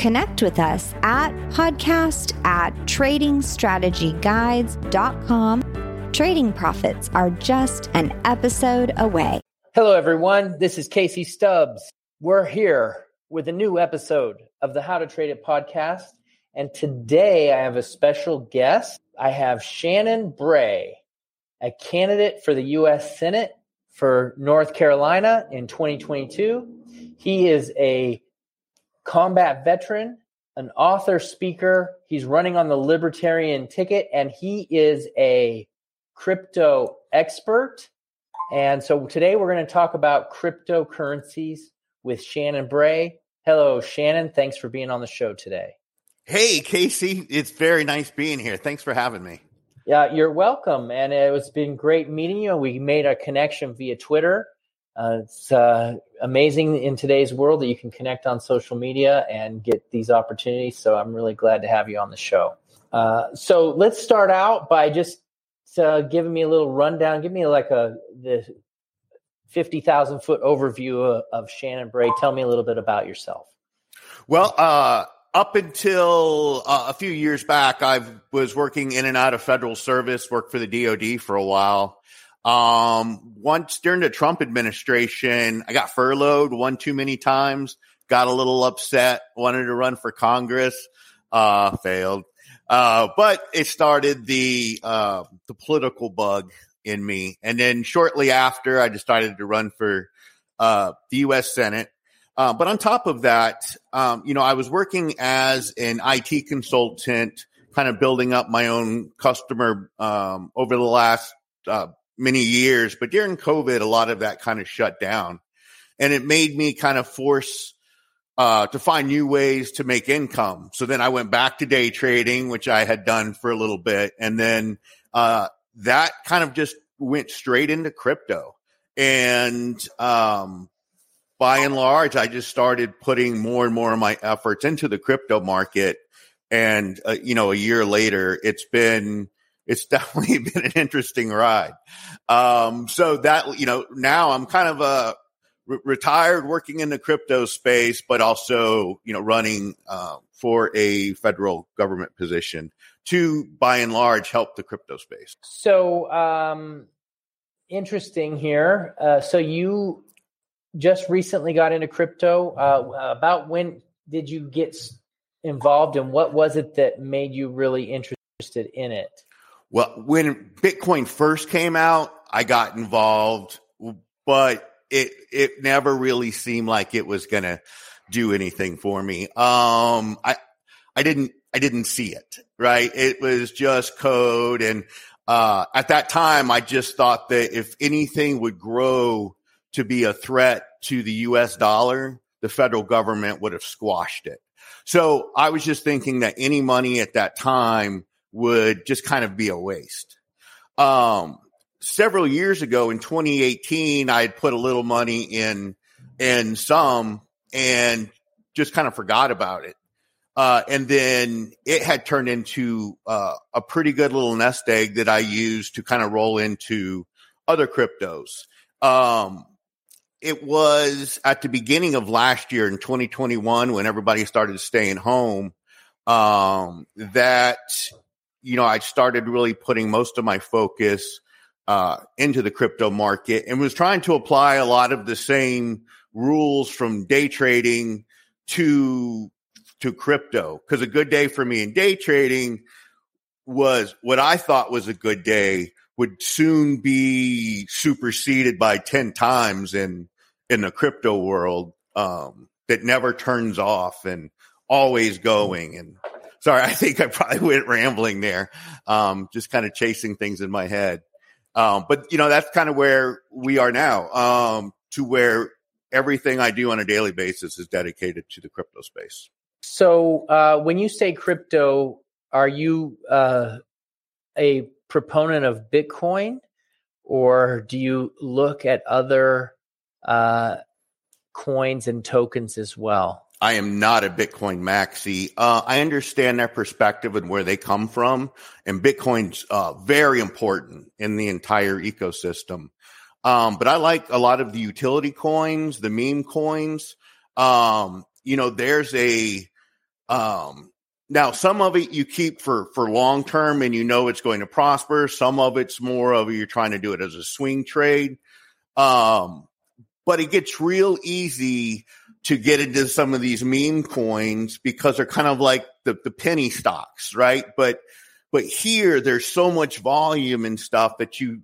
Connect with us at podcast at tradingstrategyguides.com. Trading profits are just an episode away. Hello, everyone. This is Casey Stubbs. We're here with a new episode of the How to Trade It podcast. And today I have a special guest. I have Shannon Bray, a candidate for the U.S. Senate for North Carolina in 2022. He is a combat veteran, an author, speaker. He's running on the libertarian ticket, and he is a crypto expert. And so today we're going to talk about cryptocurrencies with Shannon Bray. Hello, Shannon. Thanks for being on the show today. Hey, Casey. It's very nice being here. Thanks for having me. Yeah, you're welcome. And it's been great meeting you. And we made a connection via Twitter. Uh, it's uh, amazing in today's world that you can connect on social media and get these opportunities. So I'm really glad to have you on the show. Uh, so let's start out by just uh, giving me a little rundown. Give me like a the fifty thousand foot overview of, of, Shannon Bray. Tell me a little bit about yourself. Well, uh, up until a few years back, I was working in and out of federal service. Worked for the DoD for a while. Um, once during the Trump administration, I got furloughed one too many times, got a little upset, wanted to run for Congress, uh, failed. Uh, but it started the, uh, the political bug in me. And then shortly after, I decided to run for, uh, the U.S. Senate. Uh, but on top of that, um, you know, I was working as an IT consultant, kind of building up my own customer, um, over the last, uh, many years, but during COVID, a lot of that kind of shut down. And it made me kind of force uh, to find new ways to make income. So then I went back to day trading, which I had done for a little bit. And then uh, that kind of just went straight into crypto. And um, by and large, I just started putting more and more of my efforts into the crypto market. And, uh, you know, a year later, it's been it's definitely been an interesting ride. Um, so that, you know, now I'm kind of a uh, re- retired working in the crypto space, but also, you know, running, uh, for a federal government position to by and large help the crypto space. So, um, interesting here. Uh, so you just recently got into crypto. Uh, about when did you get involved and what was it that made you really interested in it? Well, when Bitcoin first came out, I got involved, but it it never really seemed like it was going to do anything for me. Um, I I didn't I didn't see it. Right, it was just code, and uh, at that time, I just thought that if anything would grow to be a threat to the U.S. dollar, the federal government would have squashed it. So I was just thinking that any money at that time would just kind of be a waste. Um, several years ago in 2018, I had put a little money in, in some and just kind of forgot about it. Uh, and then it had turned into uh, a pretty good little nest egg that I used to kind of roll into other cryptos. Um, it was at the beginning of last year in 2021 when everybody started staying home um, that you know, I started really putting most of my focus uh, into the crypto market and was trying to apply a lot of the same rules from day trading to to crypto. Because a good day for me in day trading was what I thought was a good day would soon be superseded by ten times in in the crypto world um, that never turns off and always going and sorry, I think I probably went rambling there, um, just kind of chasing things in my head. Um, but you know, that's kind of where we are now, um, to where everything I do on a daily basis is dedicated to the crypto space. So, uh, when you say crypto, are you uh, a proponent of Bitcoin, or do you look at other uh, coins and tokens as well? I am not a Bitcoin maxi. Uh, I understand their perspective and where they come from, and Bitcoin's uh, very important in the entire ecosystem. Um, but I like a lot of the utility coins, the meme coins. Um, you know, there's a um, now some of it you keep for for long term, and you know it's going to prosper. Some of it's more of you're trying to do it as a swing trade. Um, but it gets real easy to get into some of these meme coins because they're kind of like the, the penny stocks, right? But but here there's so much volume and stuff that you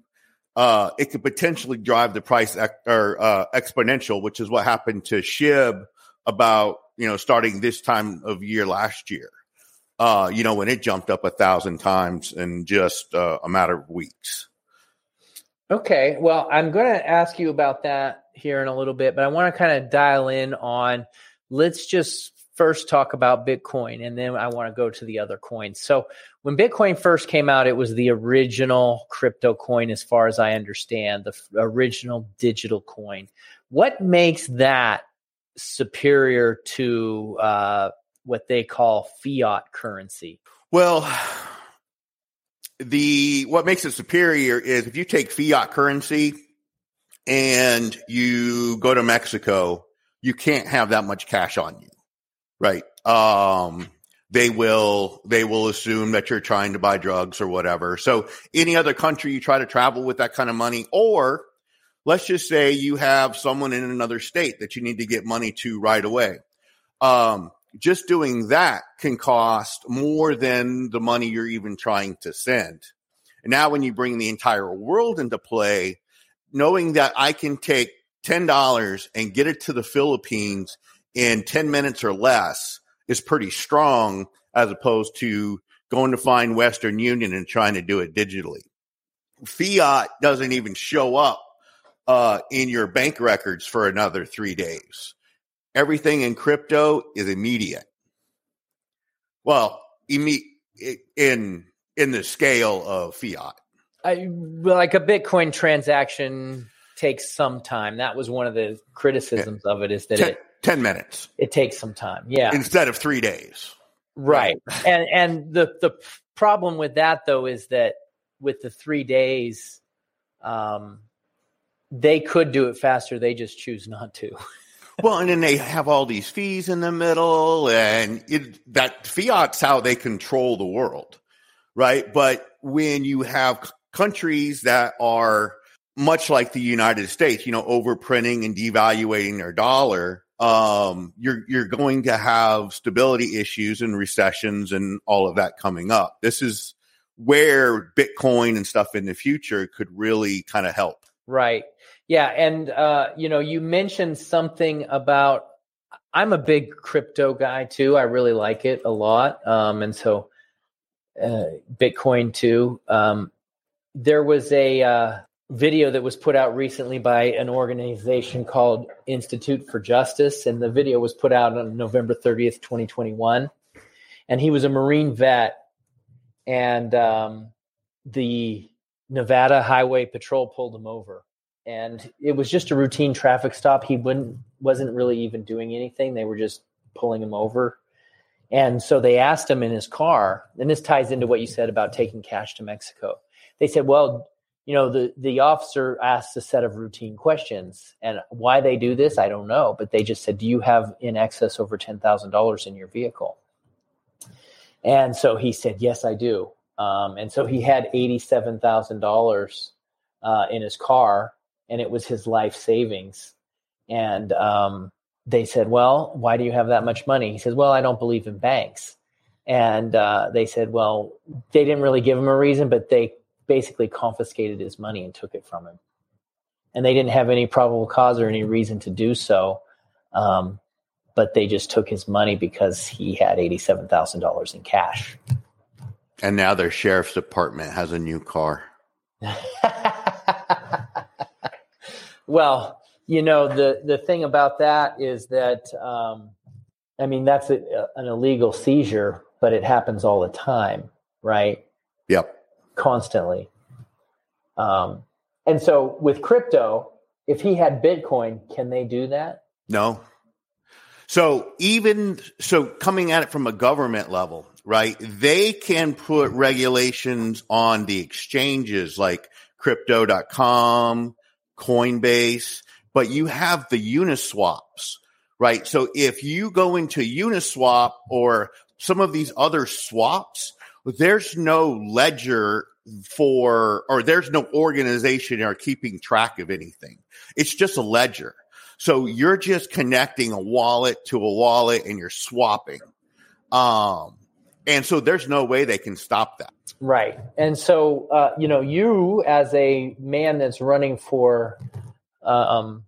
uh, it could potentially drive the price ec- or uh, exponential, which is what happened to SHIB about you know starting this time of year last year. Uh, you know when it jumped up a thousand times in just uh, a matter of weeks. Okay, well, I'm going to ask you about that here in a little bit, but I want to kind of dial in on let's just first talk about Bitcoin and then I want to go to the other coins. So, when Bitcoin first came out, it was the original crypto coin, as far as I understand, the original digital coin. What makes that superior to uh, what they call fiat currency? Well, the what makes it superior is if you take fiat currency and you go to Mexico, you can't have that much cash on you. Right. Um, they will they will assume that you're trying to buy drugs or whatever. So any other country you try to travel with that kind of money or let's just say you have someone in another state that you need to get money to right away. Um, just doing that can cost more than the money you're even trying to send. And now when you bring the entire world into play, knowing that I can take $10 and get it to the Philippines in 10 minutes or less is pretty strong as opposed to going to find Western Union and trying to do it digitally. Fiat doesn't even show up uh, in your bank records for another three days. Everything in crypto is immediate. Well, imme- in in the scale of fiat. I, like a Bitcoin transaction takes some time. That was one of the criticisms yeah. of it is that ten, it 10 minutes. It takes some time. Yeah. Instead of 3 days. Right. and and the the problem with that though is that with the 3 days um they could do it faster, they just choose not to. well, and then they have all these fees in the middle and it, that fiat's how they control the world right? But when you have countries that are much like the United States, you know, overprinting and devaluating their dollar, um, you're you're going to have stability issues and recessions and all of that coming up. This is where Bitcoin and stuff in the future could really kind of help. Right. Yeah, and uh, you know, you mentioned something about I'm a big crypto guy too. I really like it a lot, um, and so uh, Bitcoin too. Um, there was a uh, video that was put out recently by an organization called Institute for Justice, and the video was put out on November 30th, 2021. And he was a Marine vet, and um, the Nevada Highway Patrol pulled him over. And it was just a routine traffic stop. He wouldn't wasn't really even doing anything. They were just pulling him over. And so they asked him in his car, and this ties into what you said about taking cash to Mexico. They said, well, you know, the, the officer asked a set of routine questions. And why they do this, I don't know. But they just said, do you have in excess over $10,000 in your vehicle? And so he said, yes, I do. Um, and so he had $87,000 uh, in his car, and it was his life savings. And um, they said, Well, why do you have that much money? He says, Well, I don't believe in banks. And uh, they said, Well, they didn't really give him a reason, but they basically confiscated his money and took it from him. And they didn't have any probable cause or any reason to do so. Um, but they just took his money because he had $87,000 in cash. And now their sheriff's department has a new car. well, you know the the thing about that is that um, I mean that's a, an illegal seizure, but it happens all the time, right? Constantly. Um, and so with crypto, if he had Bitcoin, can they do that? No. So even so, coming at it from a government level, right? They can put regulations on the exchanges like crypto.com, Coinbase, but you have the Uniswaps, right? So if you go into Uniswap or some of these other swaps, there's no ledger for, or there's no organization or keeping track of anything. It's just a ledger. So you're just connecting a wallet to a wallet and you're swapping. Um, and so there's no way they can stop that. Right. And so, uh, you know, you as a man that's running for, um,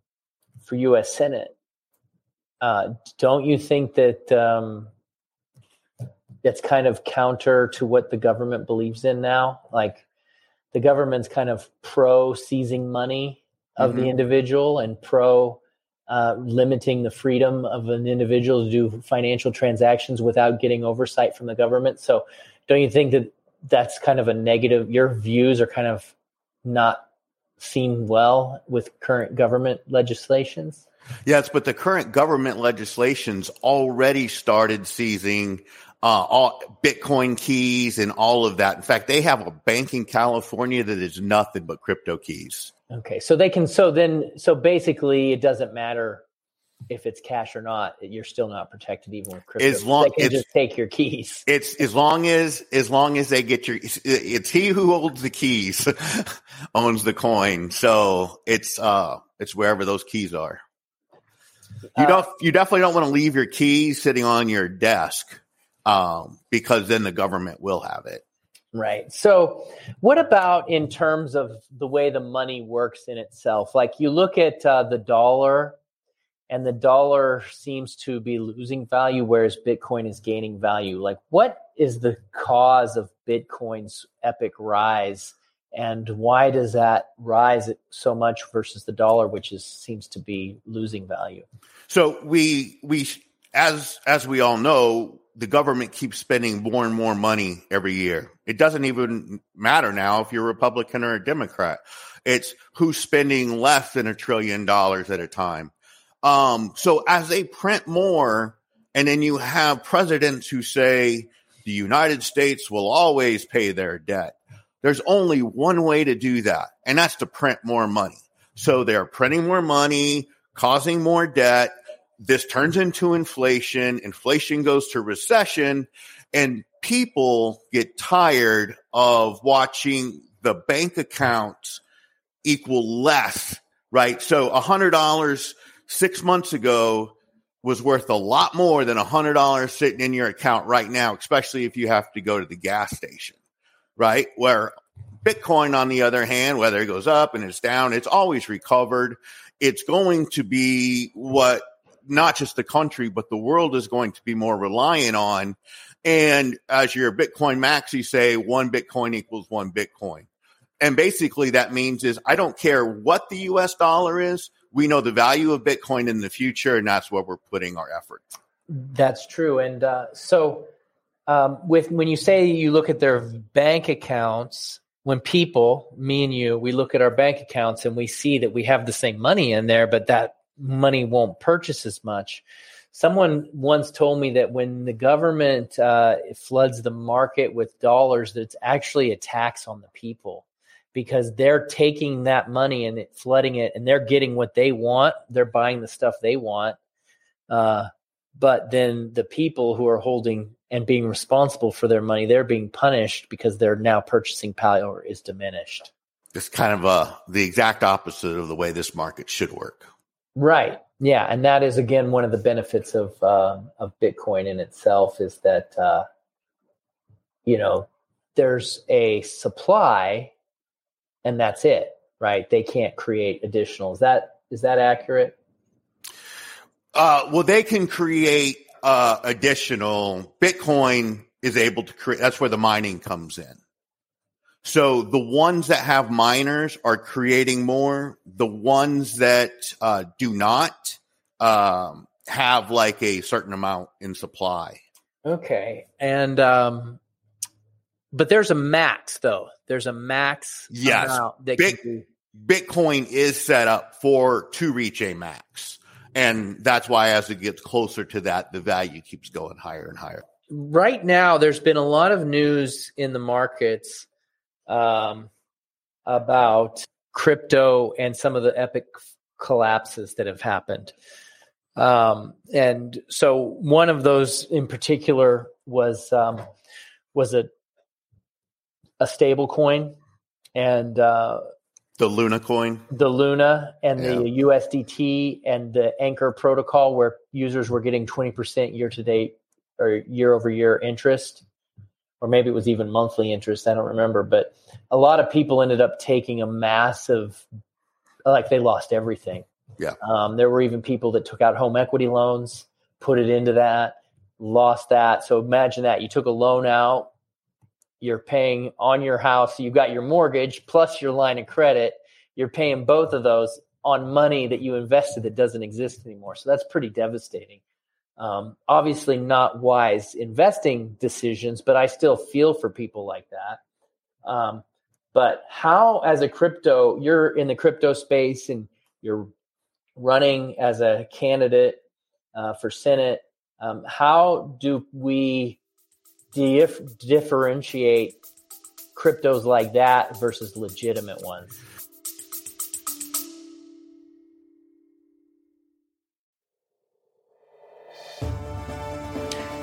for U.S. Senate, uh, don't you think that um, that's kind of counter to what the government believes in now? Like the government's kind of pro seizing money of mm-hmm. the individual and pro uh, limiting the freedom of an individual to do financial transactions without getting oversight from the government. So, don't you think that that's kind of a negative? Your views are kind of not seen well with current government legislations. Yes, but the current government legislations already started seizing uh, all Bitcoin keys and all of that. In fact, they have a bank in California that is nothing but crypto keys. Okay, so they can. So then, so basically, it doesn't matter if it's cash or not. You're still not protected even with crypto. As long they can just take your keys. It's as long as as long as they get your. It's, it's he who holds the keys owns the coin. So it's uh it's wherever those keys are. You uh, don't. You definitely don't want to leave your keys sitting on your desk, um, because then the government will have it. Right. So, what about in terms of the way the money works in itself? Like you look at uh, the dollar, and the dollar seems to be losing value, whereas Bitcoin is gaining value. Like, what is the cause of Bitcoin's epic rise, and why does that rise so much versus the dollar, which is seems to be losing value? So we we as as we all know, the government keeps spending more and more money every year. It doesn't even matter now if you're a Republican or a Democrat. It's who's spending less than a trillion dollars at a time. Um, so as they print more, and then you have presidents who say the United States will always pay their debt. There's only one way to do that, and that's to print more money. So they're printing more money, causing more debt, this turns into inflation, inflation goes to recession, and people get tired of watching the bank accounts equal less, right? So a hundred dollars six months ago was worth a lot more than a hundred dollars sitting in your account right now, especially if you have to go to the gas station, right? Where Bitcoin, on the other hand, whether it goes up and it's down, it's always recovered. It's going to be what not just the country, but the world is going to be more reliant on. And as your Bitcoin maxi say, one Bitcoin equals one Bitcoin. And basically that means is I don't care what the US dollar is. We know the value of Bitcoin in the future, and that's where we're putting our effort. That's true. And uh, so um, with when you say you look at their bank accounts, when people, me and you, we look at our bank accounts and we see that we have the same money in there, but that money won't purchase as much. Someone once told me that when the government uh, floods the market with dollars, that it's actually a tax on the people because they're taking that money and it, flooding it, and they're getting what they want. They're buying the stuff they want, uh, but then the people who are holding and being responsible for their money, they're being punished because their now purchasing power is diminished. It's kind of uh, the exact opposite of the way this market should work. Right. Yeah, and that is again one of the benefits of uh, of Bitcoin in itself is that uh, you know there's a supply, and that's it. Right? They can't create additional. Is that is that accurate? Uh, well, they can create uh, additional. Bitcoin is able to create. That's where the mining comes in. So the ones that have miners are creating more. The ones that uh, do not um, have like a certain amount in supply. Okay, and um, but there's a max though. There's a max. Yes, Bit, Bitcoin is set up for to reach a max, and that's why as it gets closer to that, the value keeps going higher and higher. Right now, there's been a lot of news in the markets um, about crypto and some of the epic collapses that have happened. Um, and so one of those in particular was um, was a a stable coin and uh, the Luna coin, the Luna and yeah. the USDT and the Anchor protocol, where users were getting twenty percent year to date or year over year interest, or maybe it was even monthly interest. I don't remember, but a lot of people ended up taking a massive, like they lost everything yeah. Um, there were even people that took out home equity loans, put it into that, lost that. So imagine that you took a loan out, you're paying on your house, You've got your mortgage plus your line of credit. You're paying both of those on money that you invested that doesn't exist anymore. So that's pretty devastating. Um, obviously, not wise investing decisions, but I still feel for people like that. Um, but how, as a crypto, you're in the crypto space and you're running as a candidate uh, for Senate, um, how do we dif- differentiate cryptos like that versus legitimate ones?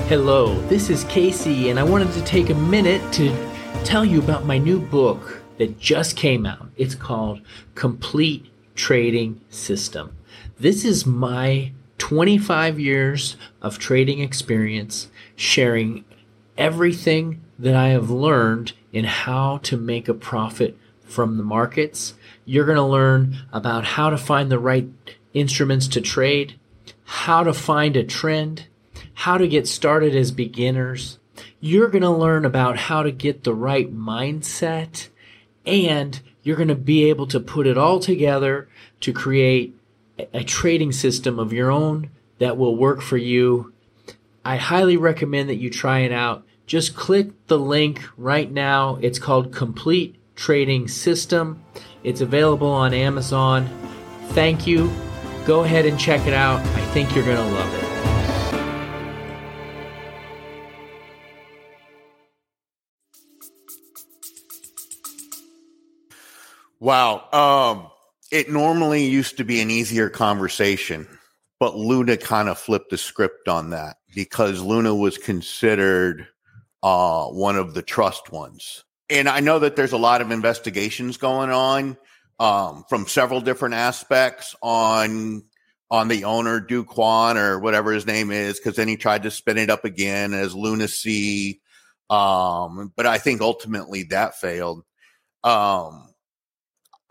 Hello, this is Casey, and I wanted to take a minute to tell you about my new book that just came out. It's called Complete Trading System. This is my 25 years of trading experience sharing everything that I have learned in how to make a profit from the markets. You're going to learn about how to find the right instruments to trade, how to find a trend, how to get started as beginners. You're going to learn about how to get the right mindset and you're going to be able to put it all together to create a trading system of your own that will work for you. I highly recommend that you try it out. Just click the link right now. It's called Complete Trading System. It's available on Amazon. Thank you. Go ahead and check it out. I think you're going to love it. Wow. Um, it normally used to be an easier conversation, but Luna kind of flipped the script on that because Luna was considered uh, one of the trust ones. And I know that there's a lot of investigations going on um, from several different aspects on on the owner Kwon or whatever his name is, because then he tried to spin it up again as Lunacy. Um, but I think ultimately that failed. Um,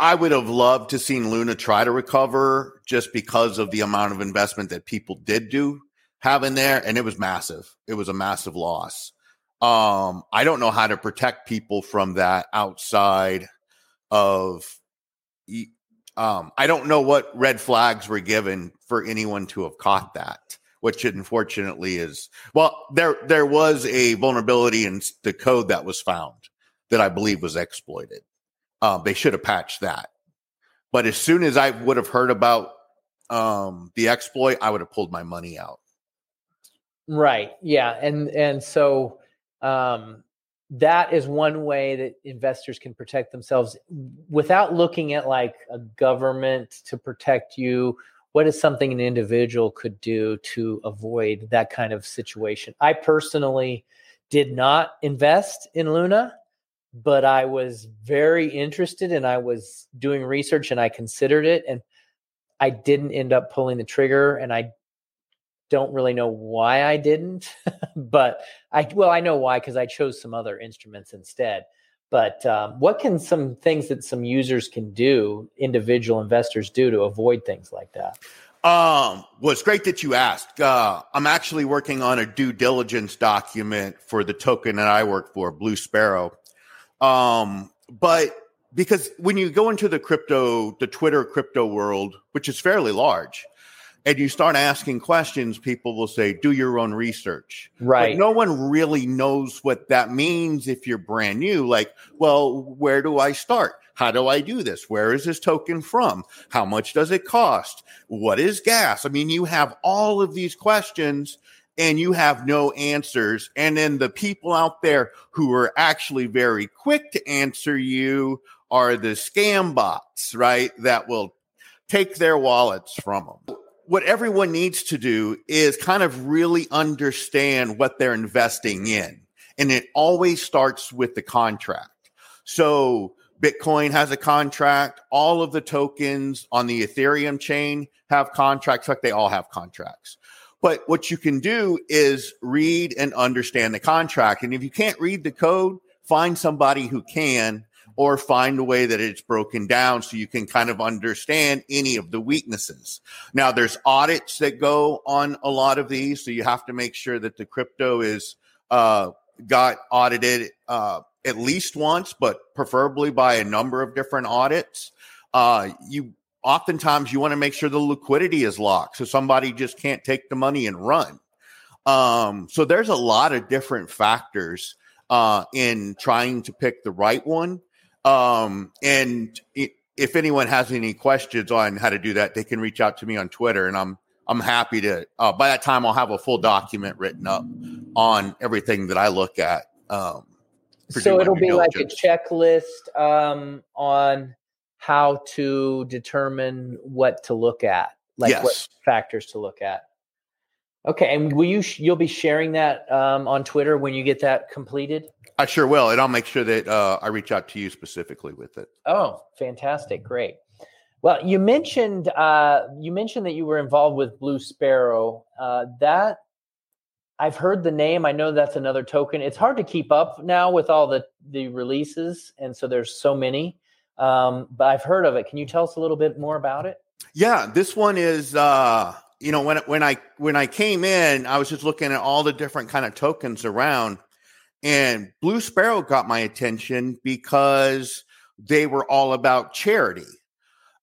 I would have loved to seen Luna try to recover just because of the amount of investment that people did do have in there, and it was massive. It was a massive loss. Um, I don't know how to protect people from that outside of. Um, I don't know what red flags were given for anyone to have caught that, which unfortunately is well. There there was a vulnerability in the code that was found that I believe was exploited. Um, they should have patched that. But as soon as I would have heard about um, the exploit, I would have pulled my money out. Right. Yeah. And and so um, that is one way that investors can protect themselves without looking at like a government to protect you. What is something an individual could do to avoid that kind of situation? I personally did not invest in Luna but I was very interested and I was doing research and I considered it and I didn't end up pulling the trigger and I don't really know why I didn't but I well I know why cuz I chose some other instruments instead but um, what can some things that some users can do individual investors do to avoid things like that um, well, it's great that you asked. Uh, I'm actually working on a due diligence document for the token that I work for, Blue Sparrow. Um, but because when you go into the crypto, the Twitter crypto world, which is fairly large, and you start asking questions, people will say, do your own research. Right. But no one really knows what that means if you're brand new. Like, well, where do I start? How do I do this? Where is this token from? How much does it cost? What is gas? I mean, you have all of these questions and you have no answers. And then the people out there who are actually very quick to answer you are the scam bots, right? That will take their wallets from them. What everyone needs to do is kind of really understand what they're investing in. And it always starts with the contract. So Bitcoin has a contract. All of the tokens on the Ethereum chain have contracts, like they all have contracts. But what you can do is read and understand the contract. And if you can't read the code, find somebody who can, or find a way that it's broken down so you can kind of understand any of the weaknesses. Now, there's audits that go on a lot of these. So you have to make sure that the crypto is uh, got audited uh, at least once, but preferably by a number of different audits. Uh, you oftentimes you want to make sure the liquidity is locked, so somebody just can't take the money and run. Um, so there's a lot of different factors uh, in trying to pick the right one. Um, and it, if anyone has any questions on how to do that, they can reach out to me on Twitter, and I'm I'm happy to. Uh, by that time, I'll have a full document written up on everything that I look at. Um, so it'll be like a checklist um, on how to determine what to look at, like yes. what factors to look at. Okay, and will you you'll be sharing that um, on Twitter when you get that completed? I sure will, and I'll make sure that uh, I reach out to you specifically with it. Oh, fantastic! Great. Well, you mentioned uh, you mentioned that you were involved with Blue Sparrow. Uh, that I've heard the name. I know that's another token. It's hard to keep up now with all the the releases, and so there's so many. Um, but I've heard of it. Can you tell us a little bit more about it? Yeah, this one is. Uh, you know, when when I when I came in, I was just looking at all the different kind of tokens around, and Blue Sparrow got my attention because they were all about charity.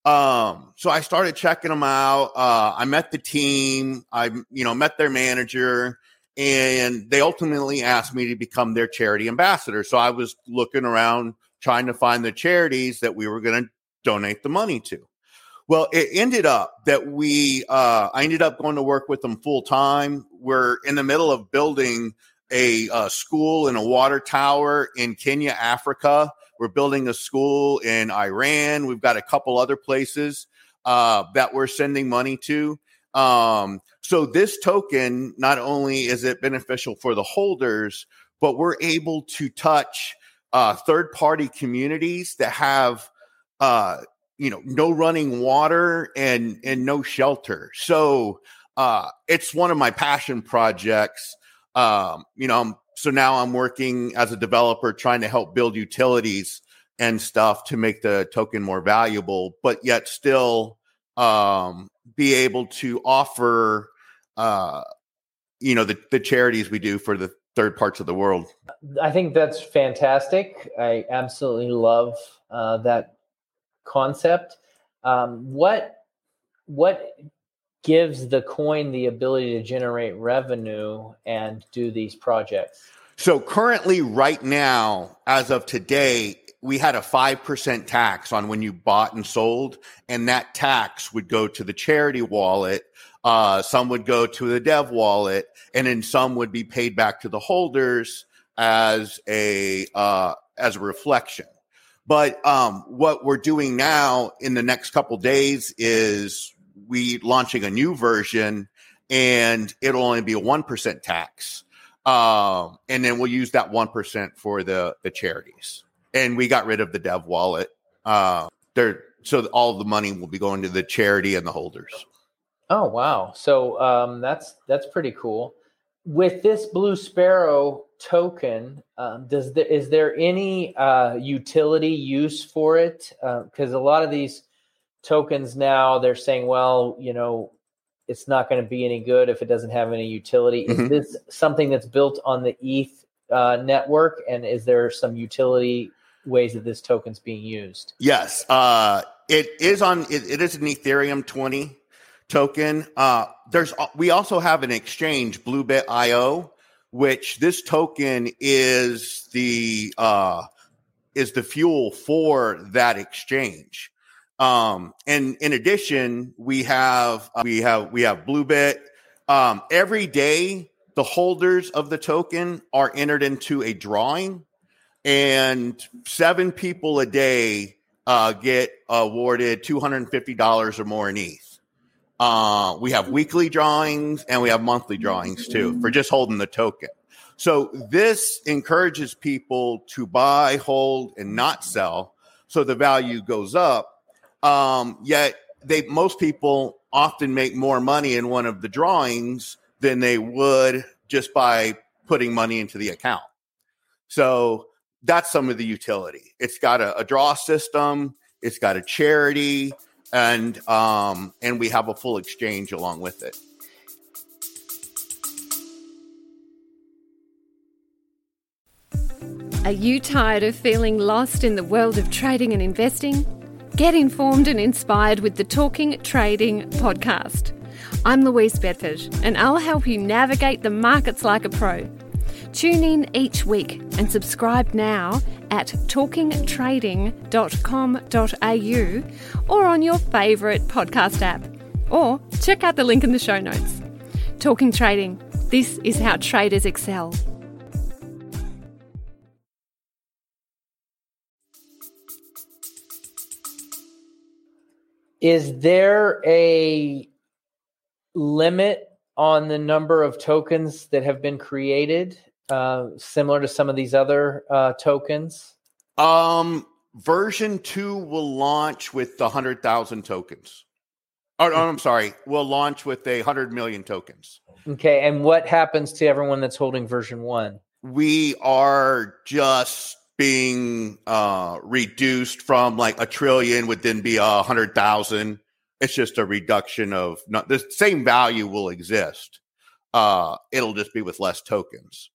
Um, so I started checking them out. Uh, I met the team. I, you know, met their manager, and they ultimately asked me to become their charity ambassador. So I was looking around trying to find the charities that we were going to donate the money to. Well, it ended up that we, uh, I ended up going to work with them full time. We're in the middle of building a, a school and a water tower in Kenya, Africa. We're building a school in Iran. We've got a couple other places uh, that we're sending money to. Um, so this token, not only is it beneficial for the holders, but we're able to touch uh, third party communities that have, uh, you know, no running water and and no shelter. So uh, it's one of my passion projects. Um, you know, so now I'm working as a developer trying to help build utilities and stuff to make the token more valuable, but yet still um, be able to offer, uh, you know, the, the charities we do for the third parts of the world. I think that's fantastic. I absolutely love uh, that concept. Um, what what gives the coin the ability to generate revenue and do these projects? So currently, right now, as of today, we had a 5% tax on when you bought and sold, and that tax would go to the charity wallet. Uh, some would go to the dev wallet, and then some would be paid back to the holders as a uh, as a reflection. But um, what we're doing now in the next couple days is we launching a new version, and it'll only be a one percent tax, um, and then we'll use that one percent for the the charities and we got rid of the dev wallet. Uh, there, so all the money will be going to the charity and the holders. Oh wow! So um, that's that's pretty cool. With this Blue Sparrow token, um, does there is there any uh, utility use for it? Because uh, a lot of these tokens now they're saying, well, you know, it's not going to be any good if it doesn't have any utility. Mm-hmm. Is this something that's built on the ETH uh, network, and is there some utility ways that this token's being used. Yes, uh, it is on. It, it is an Ethereum twenty token. Uh, there's we also have an exchange, Bluebit IO, which this token is the uh, is the fuel for that exchange. Um, and in addition, we have uh, we have we have Bluebit. Um, every day, the holders of the token are entered into a drawing, and seven people a day uh, get awarded two hundred and fifty dollars or more in ETH. Uh, we have weekly drawings and we have monthly drawings too for just holding the token. So this encourages people to buy, hold, and not sell, so the value goes up. Um, yet they most people often make more money in one of the drawings than they would just by putting money into the account. So that's some of the utility. It's got a, a draw system. It's got a charity and um, and we have a full exchange along with it. Are you tired of feeling lost in the world of trading and investing? Get informed and inspired with the Talking Trading podcast. I'm Louise Bedford, and I'll help you navigate the markets like a pro. Tune in each week and subscribe now at talkingtrading.com.au or on your favourite podcast app. Or check out the link in the show notes. Talking Trading. This is how traders excel. Is there a limit on the number of tokens that have been created, uh, similar to some of these other uh, tokens? Um, version two will launch with the hundred thousand tokens. Oh, oh, I'm sorry, will launch with a hundred million tokens. Okay, and what happens to everyone that's holding version one? We are just being uh, reduced from like a trillion would then be a hundred thousand. It's just a reduction of not the same value will exist. Uh, it'll just be with less tokens.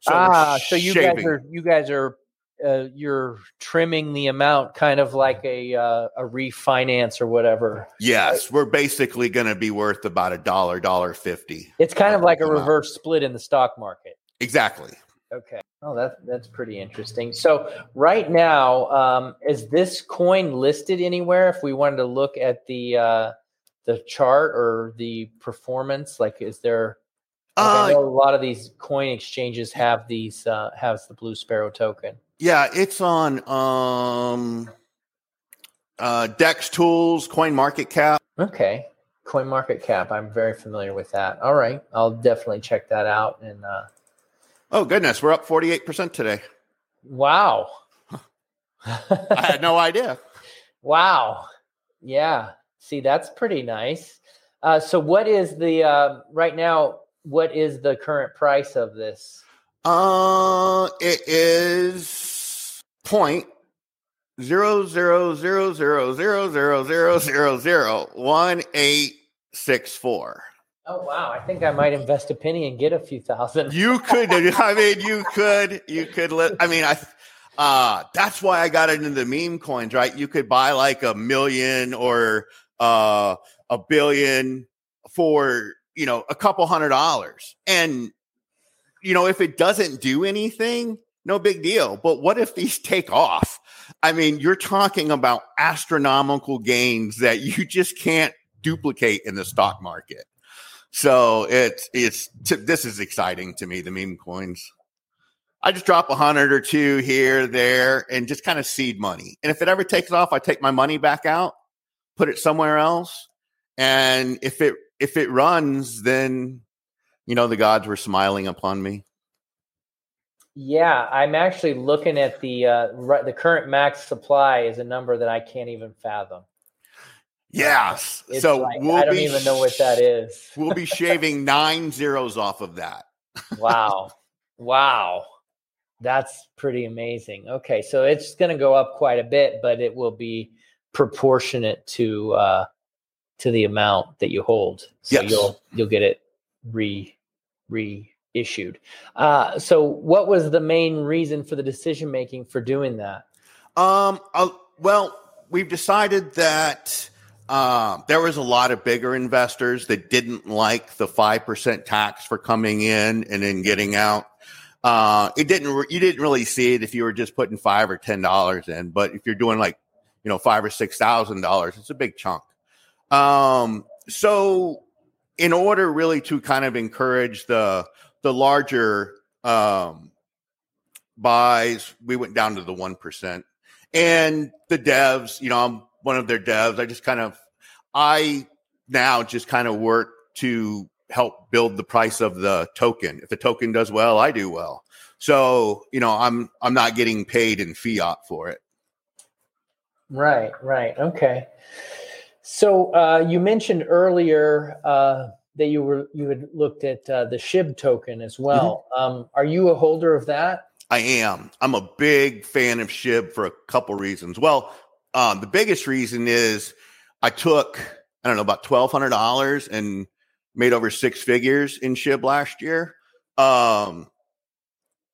So ah, so you guys are you guys are uh, you're trimming the amount, kind of like a uh, a refinance or whatever. Yes, we're basically going to be worth about a dollar, dollar fifty. It's kind of like a reverse split in the stock market. Exactly. Okay. Oh, that's that's pretty interesting. So right now, um, is this coin listed anywhere? If we wanted to look at the uh, the chart or the performance, like is there? Like uh, a lot of these coin exchanges have these uh, has the Blue Sparrow token. Yeah, it's on um, uh, Dex Tools, Coin Market Cap. Okay, Coin Market Cap. I'm very familiar with that. All right, I'll definitely check that out and. Uh, Oh goodness, we're up 48% today. Wow. I had no idea. Wow. Yeah. See, that's pretty nice. Uh, so what is the uh, right now what is the current price of this? Uh it is point zero zero zero zero zero zero zero zero zero one eight six four. Oh wow! I think I might invest a penny and get a few thousand. You could. I mean, you could. You could. Li- I mean, I. Uh, that's why I got into the meme coins, right? You could buy like a million or uh, a billion for you know a couple hundred dollars, and you know if it doesn't do anything, no big deal. But what if these take off? I mean, you're talking about astronomical gains that you just can't duplicate in the stock market. So it's it's t- this is exciting to me. The meme coins. I just drop a hundred or two here, there, and just kind of seed money. And if it ever takes off, I take my money back out, put it somewhere else, and if it if it runs, then you know the gods were smiling upon me. Yeah, I'm actually looking at the uh, the current max supply is a number that I can't even fathom. Yes. It's so like, we'll I don't even know what that is. we'll be shaving nine zeros off of that. wow. Wow. That's pretty amazing. Okay, so it's going to go up quite a bit, but it will be proportionate to uh to the amount that you hold. So yes. you'll you'll get it re reissued. Uh so what was the main reason for the decision making for doing that? Um uh, well, we've decided that um, there was a lot of bigger investors that didn't like the 5% tax for coming in and then getting out. Uh, it didn't, re- you didn't really see it if you were just putting five or $10 in, but if you're doing like, you know, five or six thousand dollars, it's a big chunk. Um, so in order really to kind of encourage the, the larger, um, buys, we went down to the 1%. And the devs, you know, I'm one of their devs. I just kind of, I now just kind of work to help build the price of the token. If the token does well, I do well. So, you know, I'm I'm not getting paid in fiat for it. Right, right. Okay. So uh, you mentioned earlier uh, that you were you had looked at uh, the SHIB token as well. Mm-hmm. Um, are you a holder of that? I am. I'm a big fan of SHIB for a couple reasons. Well, um, the biggest reason is I took I don't know about twelve hundred dollars and made over six figures in SHIB last year. Um,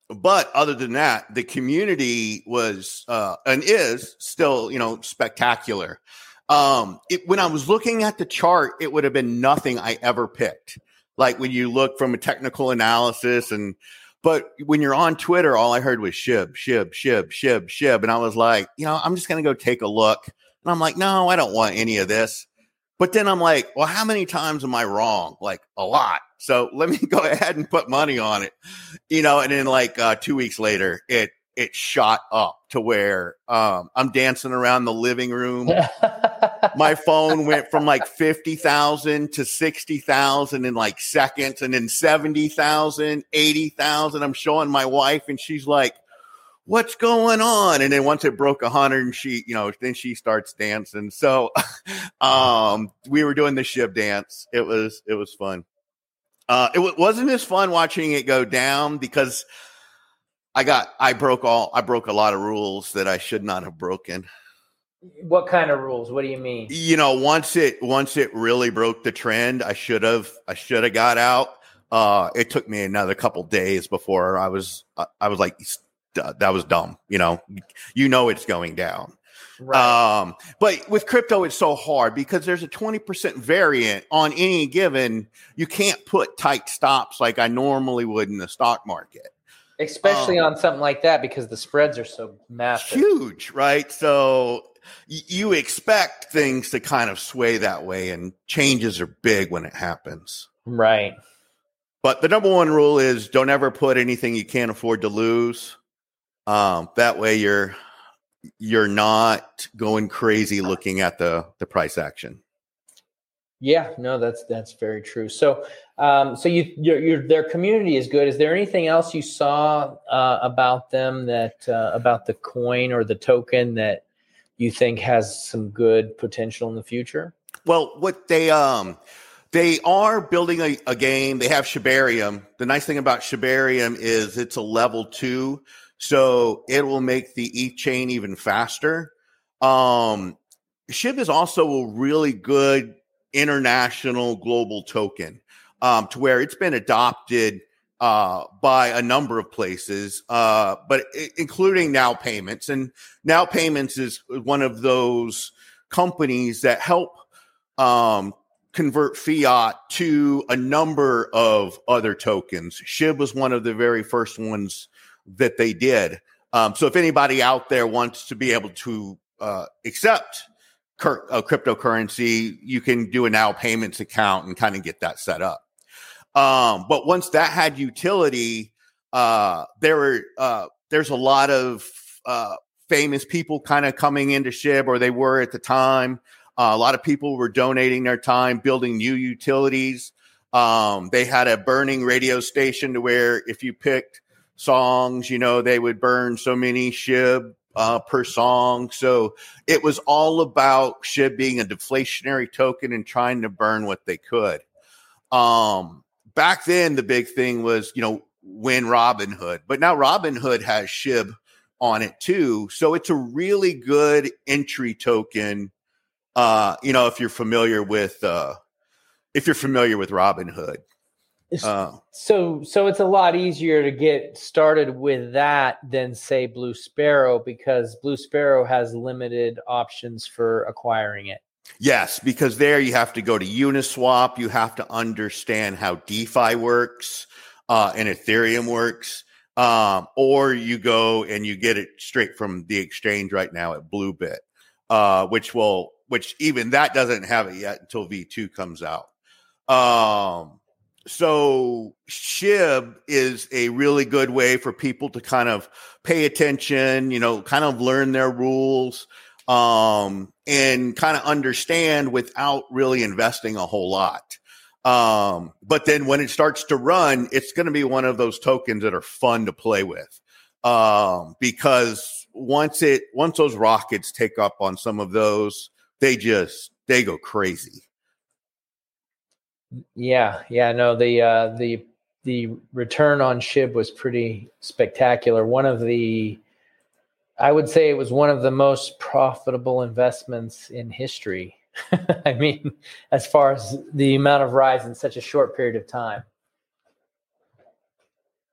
but other than that, the community was uh, and is still you know spectacular. Um, it, when I was looking at the chart, it would have been nothing I ever picked. Like when you look from a technical analysis and but when you're on Twitter, all I heard was shib, shib, shib, shib, shib. And I was like, you know, I'm just going to go take a look. And I'm like, no, I don't want any of this. But then I'm like, well, how many times am I wrong? Like a lot. So let me go ahead and put money on it, you know. And then like uh, two weeks later, it it shot up to where um, I'm dancing around the living room. My phone went from like 50,000 to 60,000 in like seconds and then 70,000, 80,000. I'm showing my wife and she's like, what's going on? And then once it broke a hundred and she, you know, then she starts dancing. So, um, we were doing the SHIB dance. It was, it was fun. Uh, it w- wasn't as fun watching it go down because I got I broke all I broke a lot of rules that I should not have broken. What kind of rules? What do you mean? You know, once it once it really broke the trend, I should have I should have got out. Uh, it took me another couple days before I was I was like that was dumb. You know, you know it's going down. Right. Um, but with crypto, it's so hard because there's a 20% variant on any given. You can't put tight stops like I normally would in the stock market especially um, on something like that because the spreads are so massive huge right so you expect things to kind of sway that way and changes are big when it happens right but the number one rule is don't ever put anything you can't afford to lose um, that way you're you're not going crazy looking at the the price action yeah, no, that's that's very true. So, um, so you your, your their community is good. Is there anything else you saw uh, about them that uh, about the coin or the token that you think has some good potential in the future? Well, what they um they are building a, a game. They have Shibarium. The nice thing about Shibarium is it's a level two, so it will make the ETH chain even faster. Um, Shib is also a really good international global token um, to where it's been adopted uh, by a number of places, uh, but I- including Now Payments. And Now Payments is one of those companies that help um, convert fiat to a number of other tokens. SHIB was one of the very first ones that they did. Um, so if anybody out there wants to be able to uh, accept cur- a cryptocurrency, you can do a now payments account and kind of get that set up. Um, but once that had utility, uh, there were uh, there's a lot of uh, famous people kind of coming into Shib, or they were at the time. Uh, a lot of people were donating their time building new utilities. Um, they had a burning radio station to where if you picked songs, you know, they would burn so many SHIB uh, per song. So it was all about SHIB being a deflationary token and trying to burn what they could. Um, back then, the big thing was, you know, win Robinhood, but now Robinhood has SHIB on it too. So it's a really good entry token. Uh, you know, if you're familiar with, uh, if you're familiar with Robinhood. Uh, so so it's a lot easier to get started with that than say Blue Sparrow because Blue Sparrow has limited options for acquiring it. Yes, because there you have to go to Uniswap. You have to understand how DeFi works uh, and Ethereum works. Um, or you go and you get it straight from the exchange right now at Bluebit, uh, which will, which even that doesn't have it yet until V2 comes out. Um, so SHIB is a really good way for people to kind of pay attention, you know, kind of learn their rules, um, and kind of understand without really investing a whole lot. Um, but then when it starts to run, it's going to be one of those tokens that are fun to play with. Um, because once it, once those rockets take up on some of those, they just, they go crazy. Yeah. Yeah. No, the, uh, the, the return on SHIB was pretty spectacular. One of the, I would say it was one of the most profitable investments in history I mean, as far as the amount of rise in such a short period of time.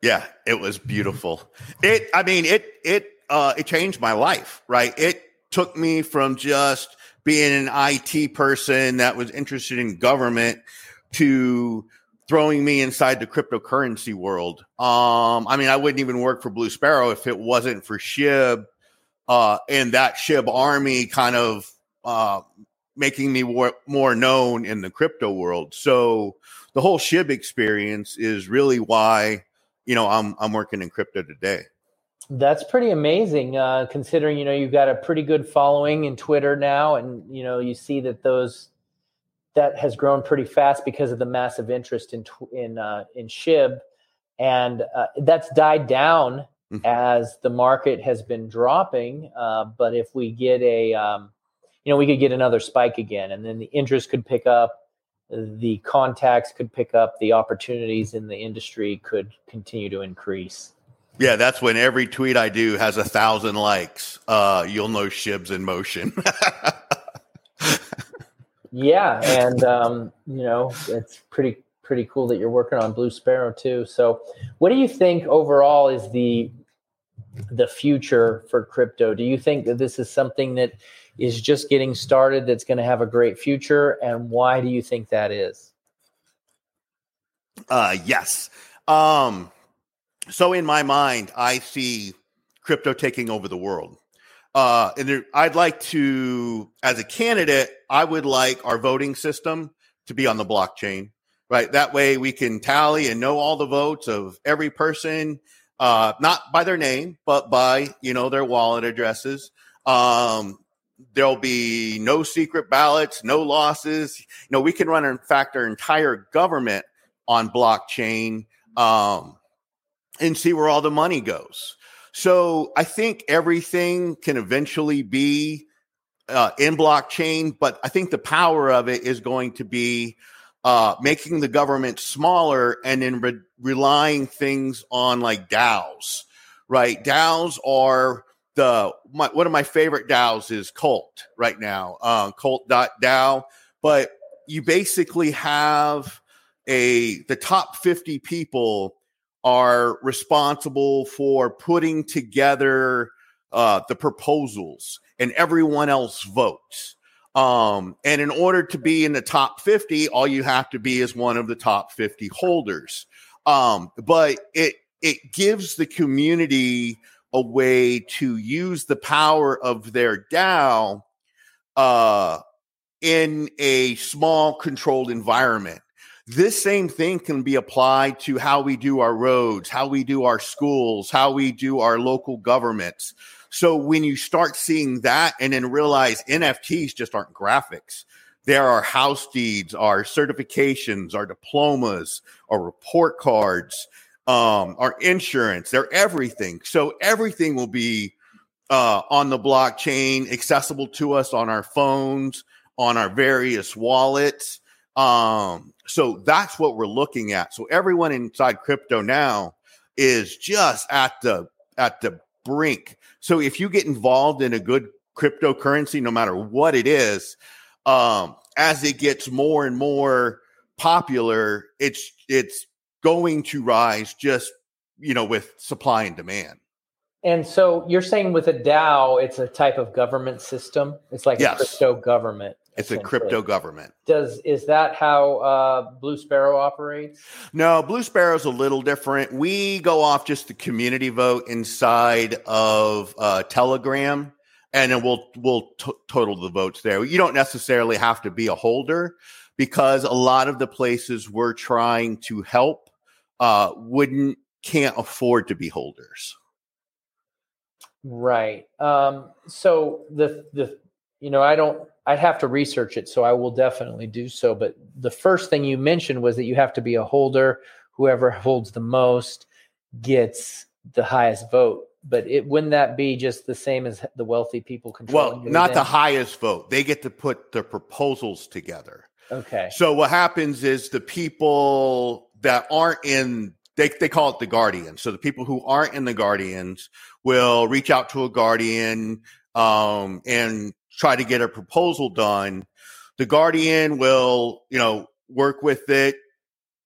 Yeah, it was beautiful. It, I mean, it, it, uh, it changed my life, right? It took me from just being an IT person that was interested in government to throwing me inside the cryptocurrency world. Um, I mean, I wouldn't even work for Blue Sparrow if it wasn't for SHIB, uh, and that SHIB army kind of, uh, making me more, more known in the crypto world. So the whole SHIB experience is really why, you know, I'm, I'm working in crypto today. That's pretty amazing, uh, considering you know you've got a pretty good following in Twitter now, and you know you see that those that has grown pretty fast because of the massive interest in in uh, in Shib, and uh, that's died down mm-hmm. as the market has been dropping. Uh, but if we get a um, you know, we could get another spike again, and then the interest could pick up, the contacts could pick up, the opportunities in the industry could continue to increase. Yeah, that's when every tweet I do has a thousand likes. Uh, you'll know Shib's in motion. yeah, and um, you know, it's pretty pretty cool that you're working on Blue Sparrow too. So, what do you think overall is the the future for crypto? Do you think that this is something that is just getting started that's going to have a great future? And why do you think that is? Uh, yes. Um, so in my mind, I see crypto taking over the world. Uh, and there, I'd like to, as a candidate, I would like our voting system to be on the blockchain, right? That way we can tally and know all the votes of every person, uh, not by their name, but by, you know, their wallet addresses. Um, there'll be no secret ballots, no losses. You know, we can run, in fact, our entire government on blockchain um, and see where all the money goes. So I think everything can eventually be uh, in blockchain, but I think the power of it is going to be uh, making the government smaller and then re- relying things on like DAOs, right? DAOs are the my, one of my favorite DAOs is Cult right now, uh, Cult.DAO. But you basically have a the top 50 people are responsible for putting together uh, the proposals and everyone else votes. Um, and in order to be in the top 50, all you have to be is one of the top 50 holders. Um, but it it gives the community a way to use the power of their DAO uh, in a small controlled environment. This same thing can be applied to how we do our roads, how we do our schools, how we do our local governments. So when you start seeing that and then realize NFTs just aren't graphics, there are house deeds, our certifications, our diplomas, our report cards um, our insurance, they're everything. So everything will be uh, on the blockchain, accessible to us on our phones, on our various wallets. Um, so that's what we're looking at. So everyone inside crypto now is just at the at the brink. So if you get involved in a good cryptocurrency, no matter what it is, um, as it gets more and more popular, it's it's going to rise just you know with supply and demand and so you're saying with a DAO, it's a type of government system. It's like yes. a crypto government. It's a crypto government. Does is that how uh, Blue Sparrow operates? No, Blue Sparrow's a little different. We go off just the community vote inside of uh, Telegram, and then we'll we'll t- total the votes there. You don't necessarily have to be a holder because a lot of the places we're trying to help uh, wouldn't can't afford to be holders. Right. Um, so the the you know I don't I'd have to research it, so I will definitely do so. But the first thing you mentioned was that you have to be a holder. Whoever holds the most gets the highest vote. But it wouldn't that be just the same as the wealthy people controlling? Well, not the highest vote. They get to put the proposals together. Okay. So what happens is the people that aren't in they they call it the guardian. So the people who aren't in the guardians will reach out to a guardian um, and try to get a proposal done. The guardian will, you know, work with it.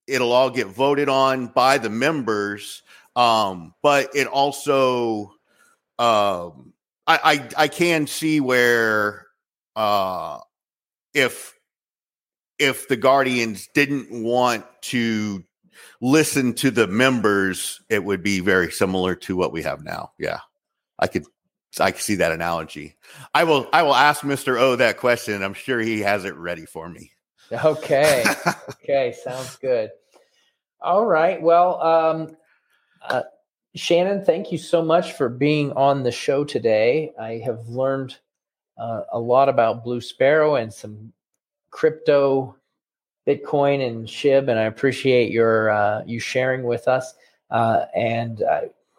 It'll all get voted on by the members. Um, but it also, um, I, I, I can see where, uh, if, if the guardians didn't want to listen to the members, it would be very similar to what we have now. Yeah. I could I can see that analogy. I will I will ask Mr. O that question. I'm sure he has it ready for me. Okay. okay, sounds good. All right. Well, um, uh, Shannon, thank you so much for being on the show today. I have learned uh, a lot about Blue Sparrow and some crypto, Bitcoin, and SHIB, and I appreciate your uh, you sharing with us. Uh, and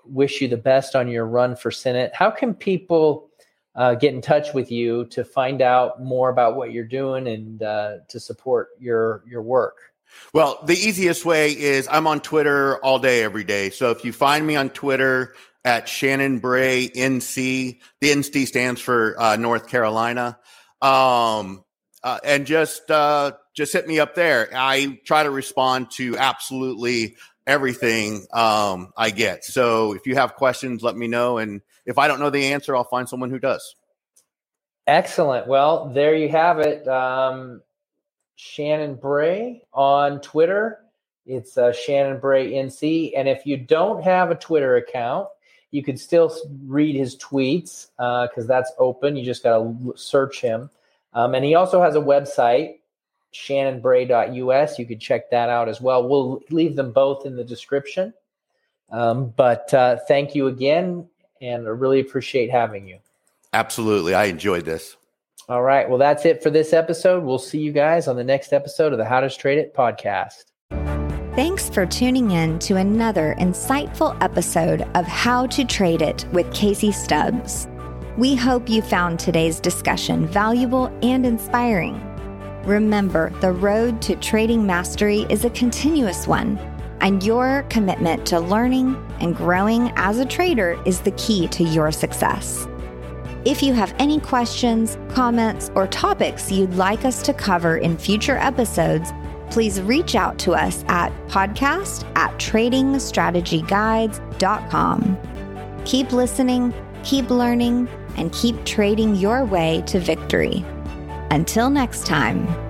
wish you the best on your run for Senate. How can people uh, get in touch with you to find out more about what you're doing and uh, to support your your work? Well, the easiest way is I'm on Twitter all day, every day. So if you find me on Twitter at Shannon Bray NC, the NC stands for uh, North Carolina, um, uh, and just uh, just hit me up there. I try to respond to absolutely everything um, I get. So if you have questions, let me know. And if I don't know the answer, I'll find someone who does. Excellent. Well, there you have it. Um, Shannon Bray on Twitter. It's uh, Shannon Bray NC. And if you don't have a Twitter account, you can still read his tweets because uh, that's open. You just got to search him. Um, and he also has a website, shannonbray.us. You could check that out as well. We'll leave them both in the description. Um, but uh, thank you again, and I really appreciate having you. Absolutely. I enjoyed this. All right. Well, that's it for this episode. We'll see you guys on the next episode of the How to Trade It podcast. Thanks for tuning in to another insightful episode of How to Trade It with Casey Stubbs. We hope you found today's discussion valuable and inspiring. Remember, the road to trading mastery is a continuous one, and your commitment to learning and growing as a trader is the key to your success. If you have any questions, comments, or topics you'd like us to cover in future episodes, please reach out to us at podcast at tradingstrategyguides.com. Keep listening, keep learning, and keep trading your way to victory. Until next time.